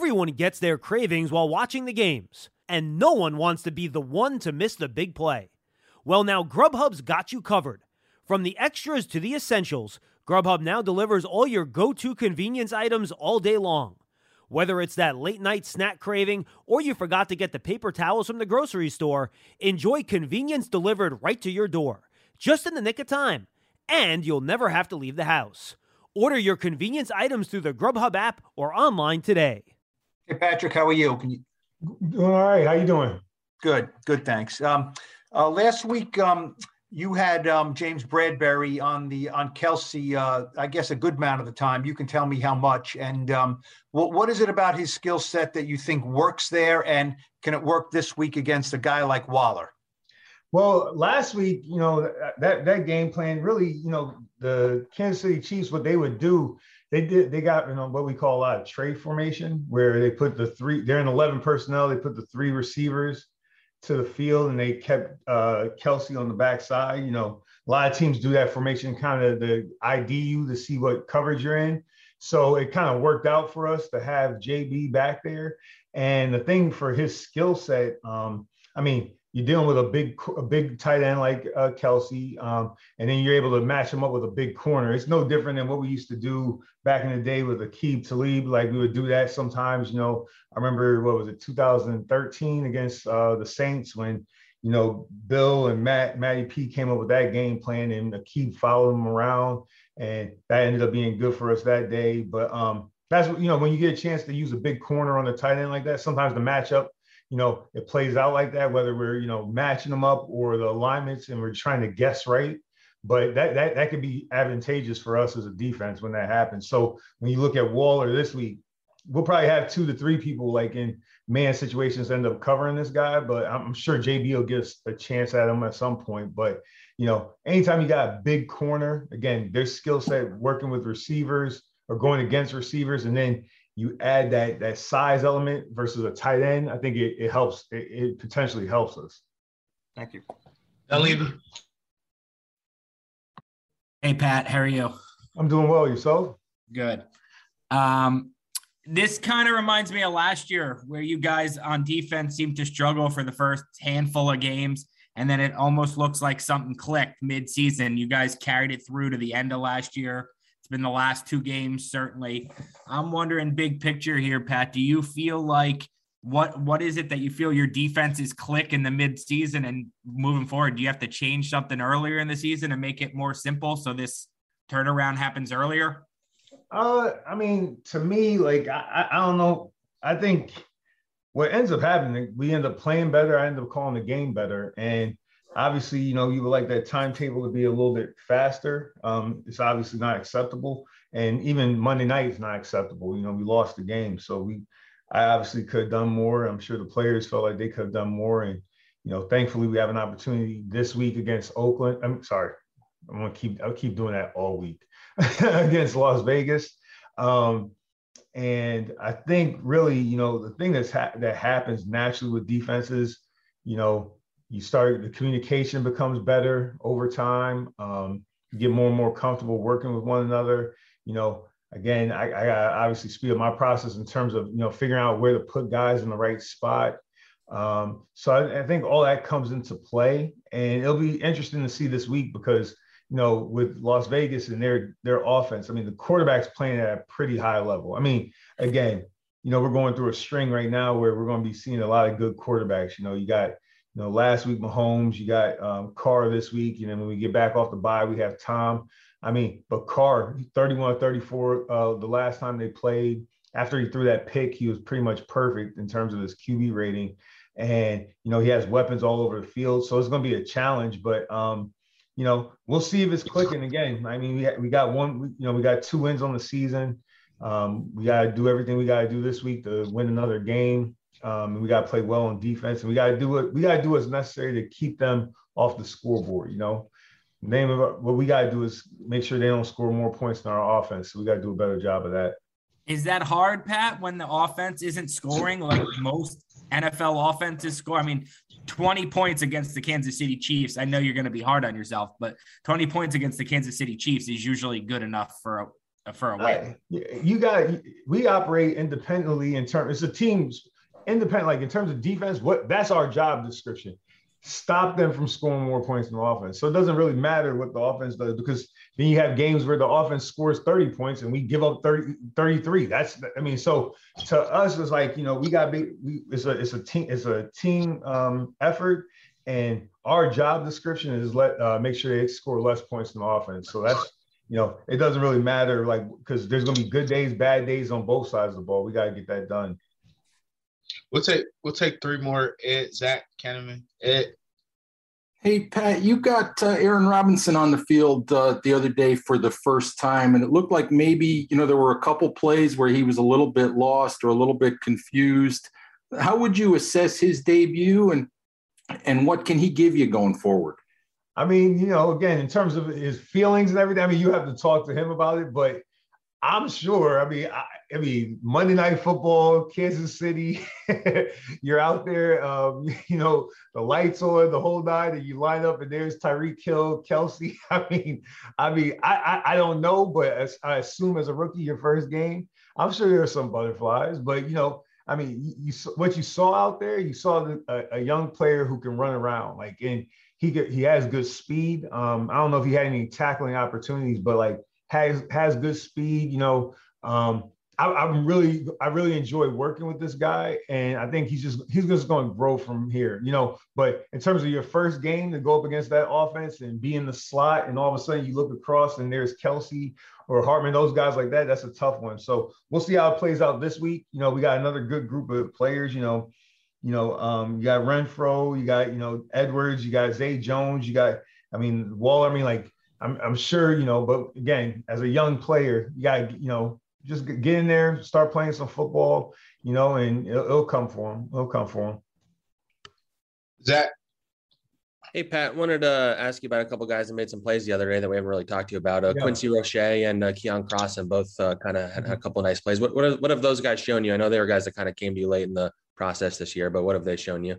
Everyone gets their cravings while watching the games, and no one wants to be the one to miss the big play. Well, now Grubhub's got you covered. From the extras to the essentials, Grubhub now delivers all your go to convenience items all day long. Whether it's that late night snack craving or you forgot to get the paper towels from the grocery store, enjoy convenience delivered right to your door, just in the nick of time. And you'll never have to leave the house. Order your convenience items through the Grubhub app or online today. Hey, Patrick, how are you? Can you? Doing all right. How you doing? Good, good, thanks. Um, uh, last week, um, you had um, James Bradberry on the on Kelce. Uh, I guess a good amount of the time. You can tell me how much. And um, what what is it about his skill set that you think works there, and can it work this week against a guy like Waller? Well, last week, you know that that game plan really, you know, the Kansas City Chiefs, what they would do they did they got you know what we call a lot of trade formation where they put the three they're in 11 personnel they put the three receivers to the field and they kept uh, Kelce on the backside you know. A lot of teams do that formation kind of the ID you to see what coverage you're in. So it kind of worked out for us to have JB back there. And the thing for his skill set um, I mean you're dealing with a big a big tight end like uh, Kelce, um, and then you're able to match him up with a big corner. It's no different than what we used to do back in the day with Aqib Talib. Like we would do that sometimes. You know, I remember what was it, 2013 against uh, the Saints when you know Bill and Matt Matty P came up with that game plan, and Aqib followed him around, and that ended up being good for us that day. But um, that's you know when you get a chance to use a big corner on the tight end like that, sometimes the matchup you know, it plays out like that, whether we're, you know, matching them up or the alignments and we're trying to guess right. But that that that could be advantageous for us as a defense when that happens. So when you look at Waller this week, we'll probably have two to three people like in man situations end up covering this guy, but I'm sure JB will a chance at him at some point. But you know, anytime you got a big corner, again, their skill set working with receivers or going against receivers, and then you add that that size element versus a tight end, I think it, it helps. It, it, potentially helps us. Thank you. Levy. Hey Pat, how are you? I'm doing well. Yourself? Good. Um, this kind of reminds me of last year where you guys on defense seemed to struggle for the first handful of games. And then it almost looks like something clicked mid-season. You guys carried it through to the end of last year been the last two games, certainly. I'm wondering, big picture here, Pat, do you feel like what what is it that you feel your defense is click in the midseason and moving forward? Do you have to change something earlier in the season and make it more simple so this turnaround happens earlier? Uh, I mean, to me, like I, I don't know. I think what ends up happening, we end up playing better. I end up calling the game better, and obviously, you know, you would like that timetable to be a little bit faster. Um, it's obviously not acceptable. And even Monday night is not acceptable. You know, we lost the game. So we, I obviously could have done more. I'm sure the players felt like they could have done more. And, you know, thankfully we have an opportunity this week against Oakland. I'm sorry. I'm going to keep, I'll keep doing that all week against Las Vegas. Um, and I think really, you know, the thing that's ha- that happens naturally with defenses, you know, you start the communication becomes better over time. Um, you get more and more comfortable working with one another. You know again i, I obviously speed up my process in terms of you know figuring out where to put guys in the right spot. Um, so I, I, think all that comes into play and it'll be interesting to see this week because you know with las vegas and their their offense i mean the quarterback's playing at a pretty high level. I mean again you know, we're going through a string right now where we're going to be seeing a lot of good quarterbacks. You know, you got, you know, last week Mahomes, you got um, Carr this week, and then when we get back off the bye, we have Tom. I mean, but Carr, 31 34, uh, the last time they played, after he threw that pick, he was pretty much perfect in terms of his QB rating. And, you know, he has weapons all over the field. So it's going to be a challenge. But, um, you know, we'll see if it's clicking again. I mean, we, we got one, you know, we got two wins on the season. Um, we got to do everything we got to do this week to win another game. Um, we got to play well on defense, and we got to do what we got to do what's necessary to keep them off the scoreboard. You know, name of what we got to do is make sure they don't score more points than our offense. So we got to do a better job of that. Is that hard, Pat, when the offense isn't scoring like most NFL offenses score? I mean, 20 points against the Kansas City Chiefs. I know you're going to be hard on yourself, but 20 points against the Kansas City Chiefs is usually good enough for a for a win. you got we operate independently in terms it's a team's independent like in terms of defense what that's our job description stop them from scoring more points than the offense so it doesn't really matter what the offense does because then you have games where the offense scores 30 points and we give up 30 33 that's i mean so to us it's like you know we got be we, it's a it's a team it's a team um, effort and our job description is let uh, make sure they score less points than the offense so that's you know, it doesn't really matter, like, because there's to be good days, bad days on both sides of the ball. We got to get that done. We'll take we'll take three more. Ed, Zach, Kenneman, Ed. Hey Pat, you got uh, Aaron Robinson on the field uh, the other day for the first time, and it looked like maybe you know there were a couple plays where he was a little bit lost or a little bit confused. How would you assess his debut, and and what can he give you going forward? I mean, you know, again, in terms of his feelings and everything, I mean, you have to talk to him about it, but I'm sure. I mean, I, I mean, Monday Night Football, Kansas City, you're out there, um, you know, the lights on the whole night, and you line up, and there's Tyreek Hill, Kelce. I mean, I mean, I, I, I don't know, but as, I assume as a rookie, your first game, I'm sure there are some butterflies, but you know, I mean, you, you what you saw out there, you saw the, a, a young player who can run around, like, and he he has good speed. Um, I don't know if he had any tackling opportunities, but like has has good speed. You know, um, I, am really I really enjoy working with this guy, and I think he's just he's just going to grow from here. You know, but in terms of your first game to go up against that offense and be in the slot, and all of a sudden you look across and there's Kelce or Hardman, those guys like that, that's a tough one. So we'll see how it plays out this week. You know, we got another good group of players. You know, you know, um, you got Renfrow, you got, you know, Edwards, you got Zay Jones, you got, I mean, Waller. I mean, like, I'm, I'm sure, you know, but again, as a young player, you got, to, you know, just get in there, start playing some football, you know, and it'll, it'll come for him. It'll come for him. Zach. Hey Pat, wanted to ask you about a couple guys that made some plays the other day that we haven't really talked to you about. Uh, yeah. Quincy Roche and uh, Crossen both uh, kind of had, had, a couple nice plays. What what, have, what have those guys shown you? I know they were guys that kind of came to you late in the process this year, but what have they shown you?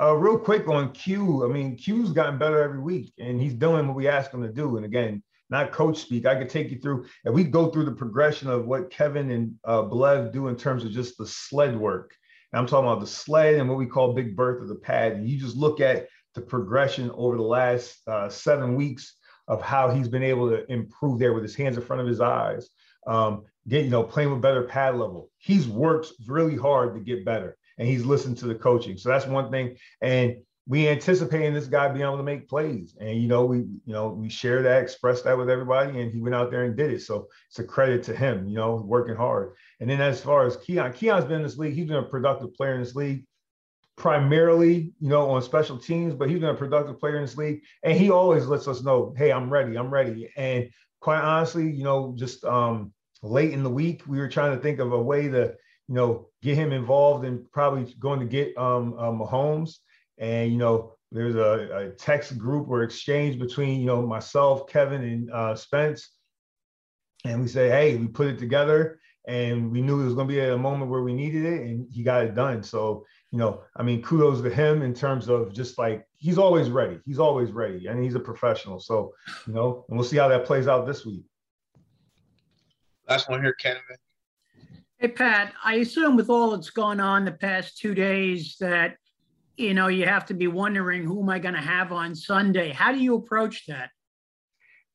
Uh, real quick on Q. I mean, Q's gotten better every week, and he's doing what we ask him to do. And again, not coach speak. I could take you through, and we go through the progression of what Kevin and uh, Blev do in terms of just the sled work. And I'm talking about the sled and what we call Big Bertha of the pad. And you just look at the progression over the last uh, seven weeks of how he's been able to improve there with his hands in front of his eyes, um, you know playing with better pad level. He's worked really hard to get better, and he's listened to the coaching. So that's one thing. And we anticipating this guy being able to make plays, and you know we you know we share that, express that with everybody, and he went out there and did it. So it's a credit to him, you know, working hard. And then as far as Keion, Keion's been in this league. He's been a productive player in this league primarily, you know, on special teams, but he's been a productive player in this league. And he always lets us know, hey, I'm ready, I'm ready. And quite honestly, you know, just um, late in the week, we were trying to think of a way to, you know, get him involved and probably going to get um, uh, Mahomes. And, you know, there's a, a, text group or exchange between, you know, myself, Kevin, and uh, Spence. And we say, hey, we put it together and we knew it was going to be a moment where we needed it and he got it done. So, you know, I mean, kudos to him in terms of just like he's always ready. He's always ready and he's a professional. So, you know, and we'll see how that plays out this week. Last one here, Kevin. Hey, Pat, I assume with all that's gone on the past two days that, you know, you have to be wondering who am I going to have on Sunday? How do you approach that?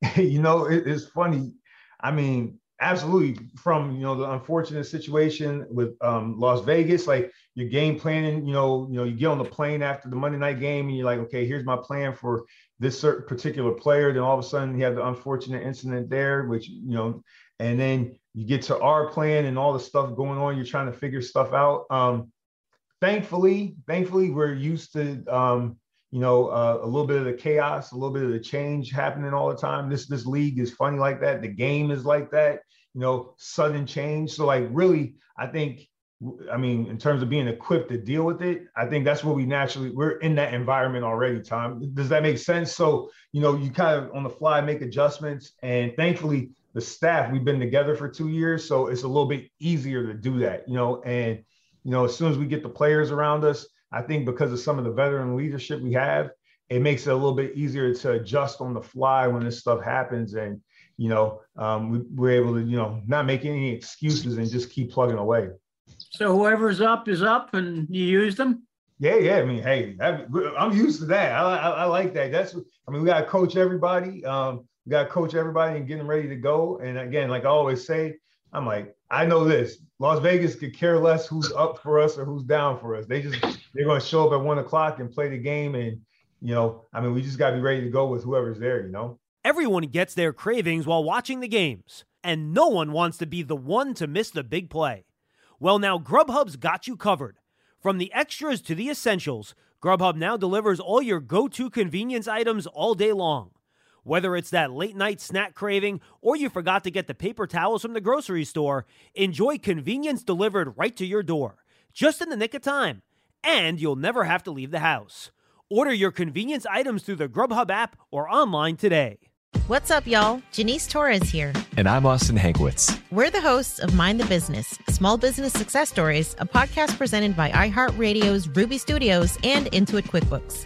you know, it, it's funny. I mean, absolutely. From you know the unfortunate situation with um, Las Vegas, like your game planning, you know, you know, you get on the plane after the Monday night game, and you're like, okay, here's my plan for this particular player. Then all of a sudden, you have the unfortunate incident there, which you know, and then you get to our plan and all the stuff going on. You're trying to figure stuff out. Um, thankfully, thankfully, we're used to um, you know, uh, a little bit of the chaos, a little bit of the change happening all the time. This this league is funny like that. The game is like that. You know, sudden change. So like, really, I think, I mean, in terms of being equipped to deal with it, I think that's what we naturally we're in that environment already. Tom, does that make sense? So you know, you kind of on the fly make adjustments, and thankfully, the staff we've been together for two years, so it's a little bit easier to do that. You know, and you know, as soon as we get the players around us I think because of some of the veteran leadership we have, it makes it a little bit easier to adjust on the fly when this stuff happens. And, you know, um, we, we're able to, you know, not make any excuses and just keep plugging away. So whoever's up is up and you use them? Yeah, yeah. I mean, hey, I'm used to that. I, I, I like that. That's, I mean, we got to coach everybody. Um, we got to coach everybody and get them ready to go. And again, like I always say, I'm like, I know this. Las Vegas could care less who's up for us or who's down for us. They just they're going to show up at one o'clock and play the game, and you know, I mean, we just got to be ready to go with whoever's there. You know, everyone gets their cravings while watching the games, and no one wants to be the one to miss the big play. Well, now Grubhub's got you covered. From the extras to the essentials, Grubhub now delivers all your go-to convenience items all day long. Whether it's that late night snack craving or you forgot to get the paper towels from the grocery store, enjoy convenience delivered right to your door, just in the nick of time. And you'll never have to leave the house. Order your convenience items through the Grubhub app or online today. What's up, y'all? Janice Torres here. And I'm Austin Hankwitz. We're the hosts of Mind the Business Small Business Success Stories, a podcast presented by iHeartRadio's Ruby Studios and Intuit QuickBooks.